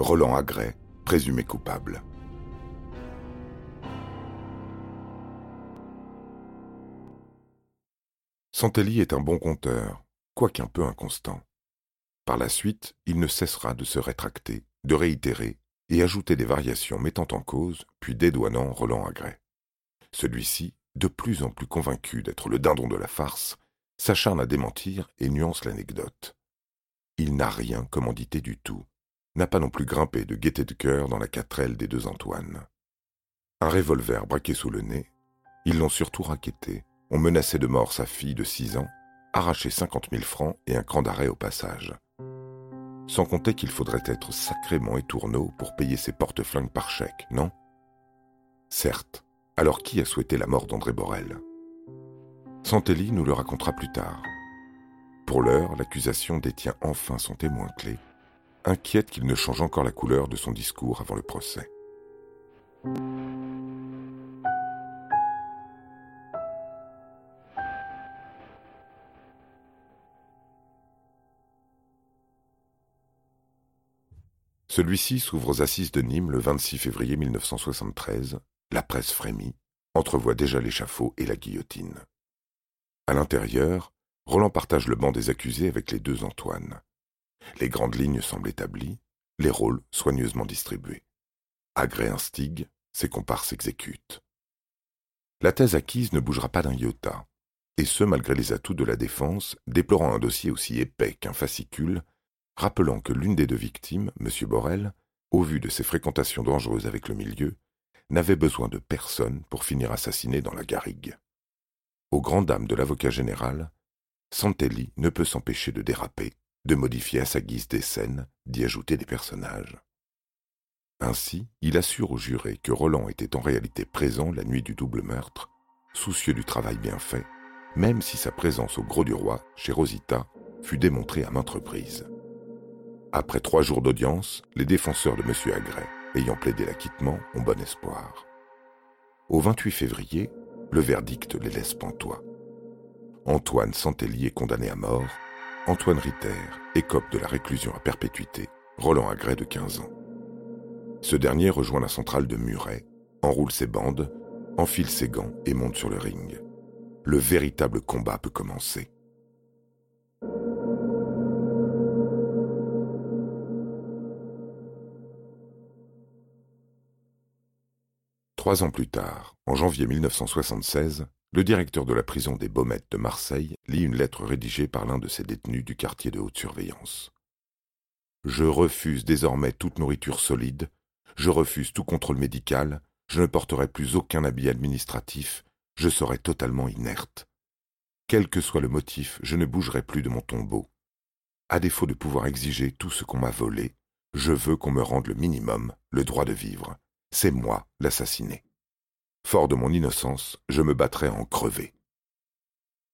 Roland Agray, présumé coupable. Santelli est un bon conteur, quoiqu'un peu inconstant. Par la suite, il ne cessera de se rétracter, de réitérer et ajouter des variations mettant en cause, puis dédouanant Roland Agray. Celui-ci, de plus en plus convaincu d'être le dindon de la farce, s'acharne à démentir et nuance l'anecdote. Il n'a rien commandité du tout, n'a pas non plus grimpé de gaieté de cœur dans la quatrelle des deux Antoine. Un revolver braqué sous le nez, ils l'ont surtout raquetté, ont menacé de mort sa fille de six ans, arraché cinquante mille francs et un cran d'arrêt au passage. Sans compter qu'il faudrait être sacrément étourneau pour payer ses porte-flingues par chèque, non? Certes. Alors qui a souhaité la mort d'André Borel? Santelli nous le racontera plus tard. Pour l'heure, l'accusation détient enfin son témoin clé, inquiète qu'il ne change encore la couleur de son discours avant le procès. Celui-ci s'ouvre aux assises de Nîmes le 26 février 1973. La presse frémit, entrevoit déjà l'échafaud et la guillotine. À l'intérieur, Roland partage le banc des accusés avec les deux Antoine. Les grandes lignes semblent établies, les rôles soigneusement distribués. Agré instigue, ses comparses s'exécutent. La thèse acquise ne bougera pas d'un iota, et ce malgré les atouts de la défense, déplorant un dossier aussi épais qu'un fascicule rappelant que l'une des deux victimes, M. Borel, au vu de ses fréquentations dangereuses avec le milieu, n'avait besoin de personne pour finir assassiné dans la garrigue. Aux grandes dames de l'avocat général, Santelli ne peut s'empêcher de déraper, de modifier à sa guise des scènes, d'y ajouter des personnages. Ainsi, il assure aux jurés que Roland était en réalité présent la nuit du double meurtre, soucieux du travail bien fait, même si sa présence au Gros du Roi, chez Rosita, fut démontrée à maintes reprises. Après trois jours d'audience, les défenseurs de M. Agray, ayant plaidé l'acquittement, ont bon espoir. Au 28 février, le verdict les laisse pantois. Antoine Santelli est condamné à mort, Antoine Ritter écope de la réclusion à perpétuité, Roland Agray de 15 ans. Ce dernier rejoint la centrale de Muret, enroule ses bandes, enfile ses gants et monte sur le ring. Le véritable combat peut commencer. Trois ans plus tard, en janvier 1976, le directeur de la prison des Baumettes de Marseille lit une lettre rédigée par l'un de ses détenus du quartier de haute surveillance. Je refuse désormais toute nourriture solide, je refuse tout contrôle médical, je ne porterai plus aucun habit administratif, je serai totalement inerte. Quel que soit le motif, je ne bougerai plus de mon tombeau. À défaut de pouvoir exiger tout ce qu'on m'a volé, je veux qu'on me rende le minimum, le droit de vivre. C'est moi l'assassiné. Fort de mon innocence, je me battrai en crever.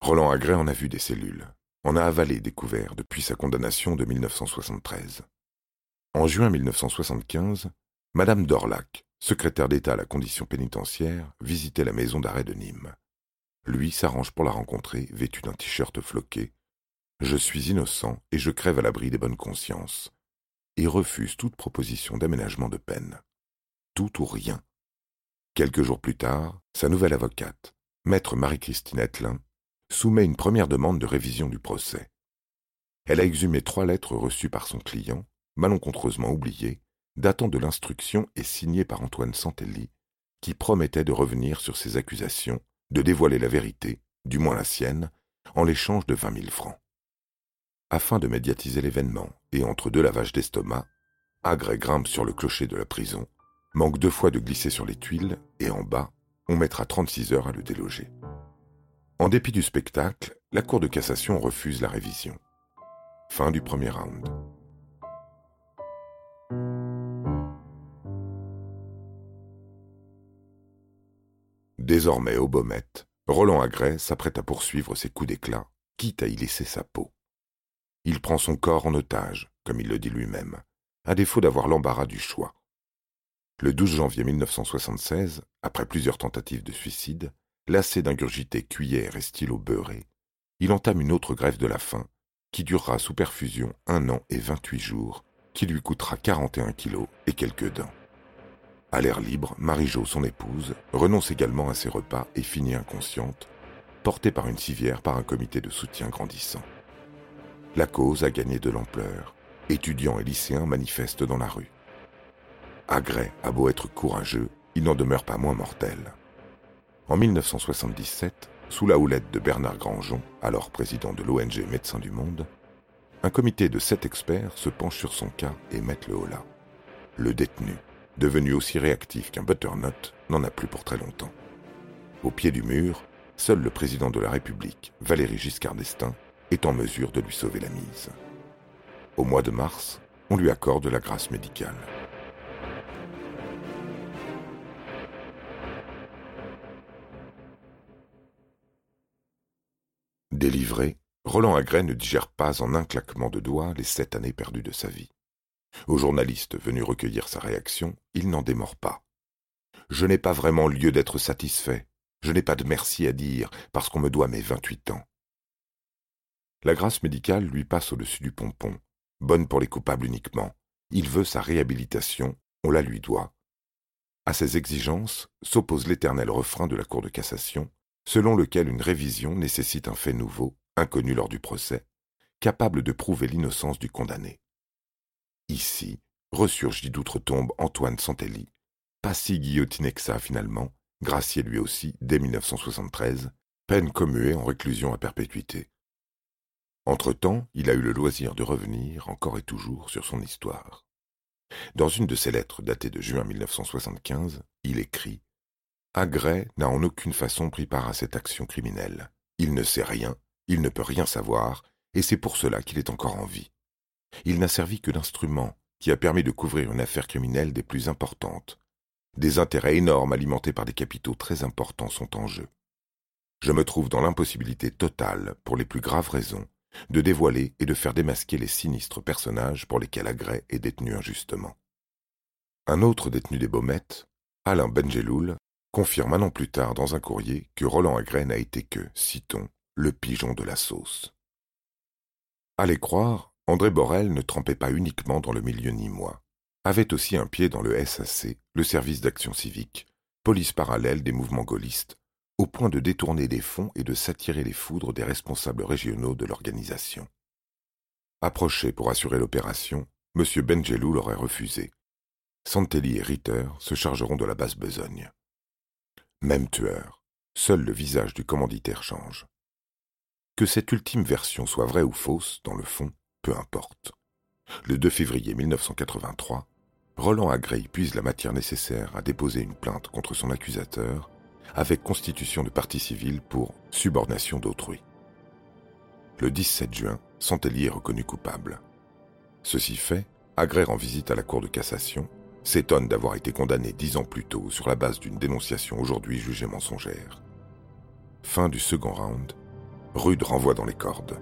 Roland Agray en a vu des cellules, en a avalé découvert depuis sa condamnation de 1973. En juin 1975, Madame Dorlac, secrétaire d'État à la condition pénitentiaire, visitait la maison d'arrêt de Nîmes. Lui s'arrange pour la rencontrer, vêtu d'un t-shirt floqué. Je suis innocent et je crève à l'abri des bonnes consciences, et refuse toute proposition d'aménagement de peine tout ou rien. Quelques jours plus tard, sa nouvelle avocate, maître Marie-Christine Etlin, soumet une première demande de révision du procès. Elle a exhumé trois lettres reçues par son client, malencontreusement oubliées, datant de l'instruction et signées par Antoine Santelli, qui promettait de revenir sur ses accusations, de dévoiler la vérité, du moins la sienne, en l'échange de vingt mille francs. Afin de médiatiser l'événement, et entre deux lavages d'estomac, Agré grimpe sur le clocher de la prison manque deux fois de glisser sur les tuiles, et en bas, on mettra 36 heures à le déloger. En dépit du spectacle, la Cour de cassation refuse la révision. Fin du premier round. Désormais au Baumette, Roland Agray s'apprête à poursuivre ses coups d'éclat, quitte à y laisser sa peau. Il prend son corps en otage, comme il le dit lui-même, à défaut d'avoir l'embarras du choix. Le 12 janvier 1976, après plusieurs tentatives de suicide, lassé d'ingurgiter cuillère et stylo beurré, il entame une autre grève de la faim, qui durera sous perfusion un an et vingt-huit jours, qui lui coûtera 41 kilos et quelques dents. À l'air libre, Marie-Jo, son épouse, renonce également à ses repas et finit inconsciente, portée par une civière par un comité de soutien grandissant. La cause a gagné de l'ampleur. Étudiants et lycéens manifestent dans la rue. Agray a beau être courageux, il n'en demeure pas moins mortel. En 1977, sous la houlette de Bernard Grangeon, alors président de l'ONG Médecins du Monde, un comité de sept experts se penche sur son cas et met le holà. Le détenu, devenu aussi réactif qu'un butternut, n'en a plus pour très longtemps. Au pied du mur, seul le président de la République, Valéry Giscard d'Estaing, est en mesure de lui sauver la mise. Au mois de mars, on lui accorde la grâce médicale. Délivré, Roland Agray ne digère pas en un claquement de doigts les sept années perdues de sa vie. Au journaliste venu recueillir sa réaction, il n'en démord pas. Je n'ai pas vraiment lieu d'être satisfait. Je n'ai pas de merci à dire parce qu'on me doit mes vingt-huit ans. La grâce médicale lui passe au-dessus du pompon, bonne pour les coupables uniquement. Il veut sa réhabilitation, on la lui doit. À ces exigences s'oppose l'éternel refrain de la Cour de cassation, selon lequel une révision nécessite un fait nouveau inconnu lors du procès, capable de prouver l'innocence du condamné. Ici ressurgit d'outre-tombe Antoine Santelli, pas si guillotiné que ça finalement, gracié lui aussi dès 1973, peine commuée en réclusion à perpétuité. Entre-temps, il a eu le loisir de revenir, encore et toujours, sur son histoire. Dans une de ses lettres datées de juin 1975, il écrit Agray n'a en aucune façon pris part à cette action criminelle. Il ne sait rien il ne peut rien savoir, et c'est pour cela qu'il est encore en vie. Il n'a servi que d'instrument qui a permis de couvrir une affaire criminelle des plus importantes. Des intérêts énormes alimentés par des capitaux très importants sont en jeu. Je me trouve dans l'impossibilité totale, pour les plus graves raisons, de dévoiler et de faire démasquer les sinistres personnages pour lesquels Agray est détenu injustement. Un autre détenu des Baumettes, Alain Benjeloul, confirme un an plus tard dans un courrier que Roland Agray n'a été que, citons, le pigeon de la sauce. Allez croire, André Borel ne trempait pas uniquement dans le milieu nîmois, avait aussi un pied dans le SAC, le service d'action civique, police parallèle des mouvements gaullistes, au point de détourner des fonds et de s'attirer les foudres des responsables régionaux de l'organisation. Approché pour assurer l'opération, M. Benjelou l'aurait refusé. Santelli et Ritter se chargeront de la basse besogne. Même tueur, seul le visage du commanditaire change. Que cette ultime version soit vraie ou fausse, dans le fond, peu importe. Le 2 février 1983, Roland Agrey puise la matière nécessaire à déposer une plainte contre son accusateur avec constitution de partie civile pour subordination d'autrui. Le 17 juin, Santelli est reconnu coupable. Ceci fait, Agrey rend visite à la Cour de cassation, s'étonne d'avoir été condamné dix ans plus tôt sur la base d'une dénonciation aujourd'hui jugée mensongère. Fin du second round, Rude renvoie dans les cordes.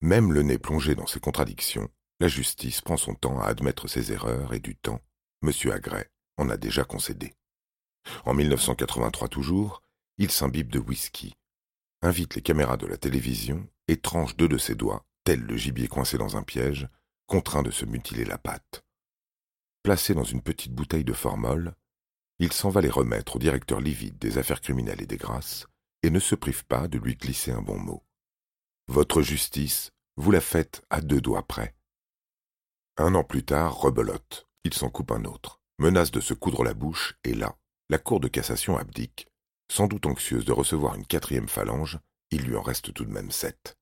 Même le nez plongé dans ses contradictions, la justice prend son temps à admettre ses erreurs et du temps, M. Agray en a déjà concédé. En 1983 toujours, il s'imbibe de whisky, invite les caméras de la télévision et tranche deux de ses doigts tel le gibier coincé dans un piège, contraint de se mutiler la patte. Placé dans une petite bouteille de formol, il s'en va les remettre au directeur livide des affaires criminelles et des grâces, et ne se prive pas de lui glisser un bon mot. Votre justice, vous la faites à deux doigts près. Un an plus tard, rebelote, il s'en coupe un autre, menace de se coudre la bouche, et là, la Cour de cassation abdique. Sans doute anxieuse de recevoir une quatrième phalange, il lui en reste tout de même sept.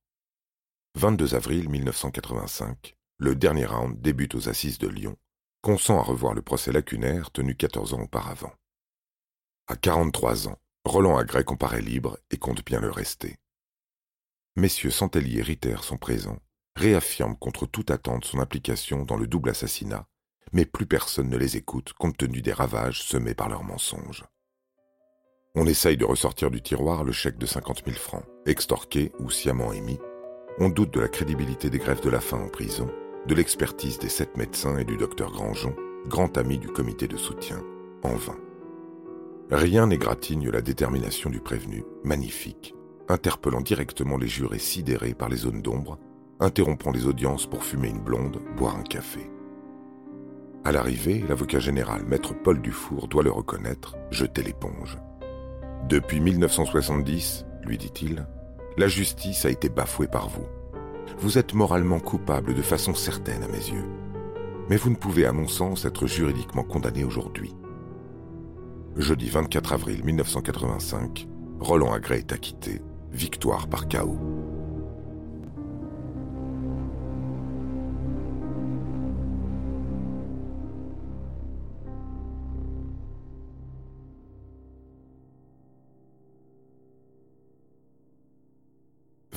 22 avril 1985, le dernier round débute aux assises de Lyon, consent à revoir le procès lacunaire tenu 14 ans auparavant. À 43 ans, Roland Agrey comparaît libre et compte bien le rester. Messieurs Santelli et Ritter sont présents, réaffirment contre toute attente son implication dans le double assassinat, mais plus personne ne les écoute compte tenu des ravages semés par leurs mensonges. On essaye de ressortir du tiroir le chèque de 50 000 francs, extorqué ou sciemment émis, on doute de la crédibilité des grèves de la faim en prison, de l'expertise des sept médecins et du docteur Grandjean, grand ami du comité de soutien, en vain. Rien n'égratigne la détermination du prévenu, magnifique, interpellant directement les jurés sidérés par les zones d'ombre, interrompant les audiences pour fumer une blonde, boire un café. À l'arrivée, l'avocat général, maître Paul Dufour, doit le reconnaître, jeter l'éponge. Depuis 1970, lui dit-il, la justice a été bafouée par vous. Vous êtes moralement coupable de façon certaine à mes yeux. Mais vous ne pouvez, à mon sens, être juridiquement condamné aujourd'hui. Jeudi 24 avril 1985, Roland Agré est acquitté, victoire par chaos.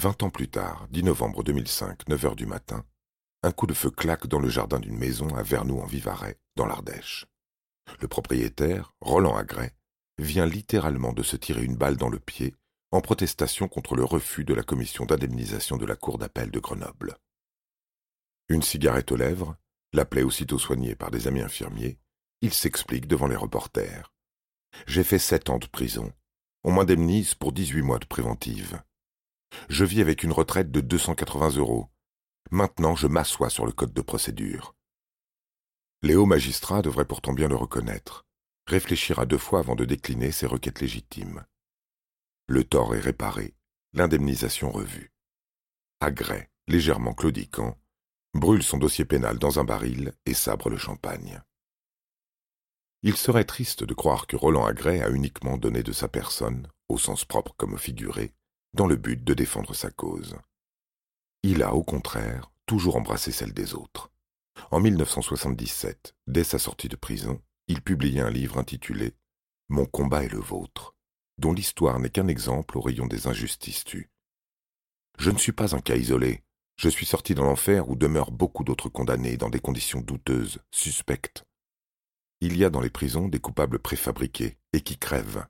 Vingt ans plus tard, 10 novembre 2005, 9 heures du matin, un coup de feu claque dans le jardin d'une maison à Vernoux-en-Vivarais, dans l'Ardèche. Le propriétaire, Roland Agret, vient littéralement de se tirer une balle dans le pied en protestation contre le refus de la commission d'indemnisation de la Cour d'appel de Grenoble. Une cigarette aux lèvres, la plaie aussitôt soignée par des amis infirmiers, il s'explique devant les reporters. J'ai fait sept ans de prison. On m'indemnise pour dix-huit mois de préventive. Je vis avec une retraite de 280 euros. Maintenant, je m'assois sur le code de procédure. Les hauts magistrats devraient pourtant bien le reconnaître, réfléchir à deux fois avant de décliner ses requêtes légitimes. Le tort est réparé, l'indemnisation revue. Agrès, légèrement claudiquant, brûle son dossier pénal dans un baril et sabre le champagne. Il serait triste de croire que Roland Agrès a uniquement donné de sa personne, au sens propre comme figuré, dans le but de défendre sa cause. Il a, au contraire, toujours embrassé celle des autres. En 1977, dès sa sortie de prison, il publia un livre intitulé Mon combat est le vôtre, dont l'histoire n'est qu'un exemple au rayon des injustices tues. Je ne suis pas un cas isolé. Je suis sorti dans l'enfer où demeurent beaucoup d'autres condamnés dans des conditions douteuses, suspectes. Il y a dans les prisons des coupables préfabriqués et qui crèvent.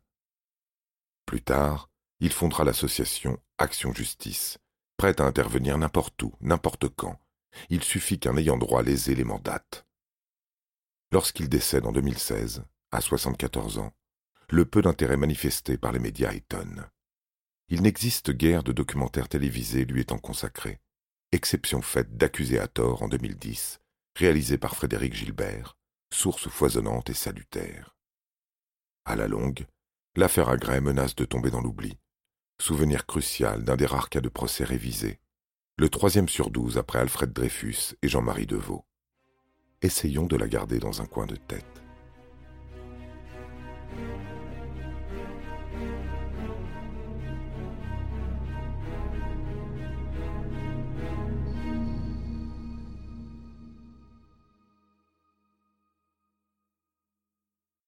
Plus tard, il fondera l'association Action Justice, prête à intervenir n'importe où, n'importe quand. Il suffit qu'un ayant droit lésé les mandate. Lorsqu'il décède en 2016, à 74 ans, le peu d'intérêt manifesté par les médias étonne. Il n'existe guère de documentaires télévisés lui étant consacrés, exception faite d'accusés à tort en 2010, réalisé par Frédéric Gilbert, source foisonnante et salutaire. À la longue, l'affaire Agrès menace de tomber dans l'oubli souvenir crucial d'un des rares cas de procès révisés, le troisième sur douze après Alfred Dreyfus et Jean-Marie Deveau. Essayons de la garder dans un coin de tête.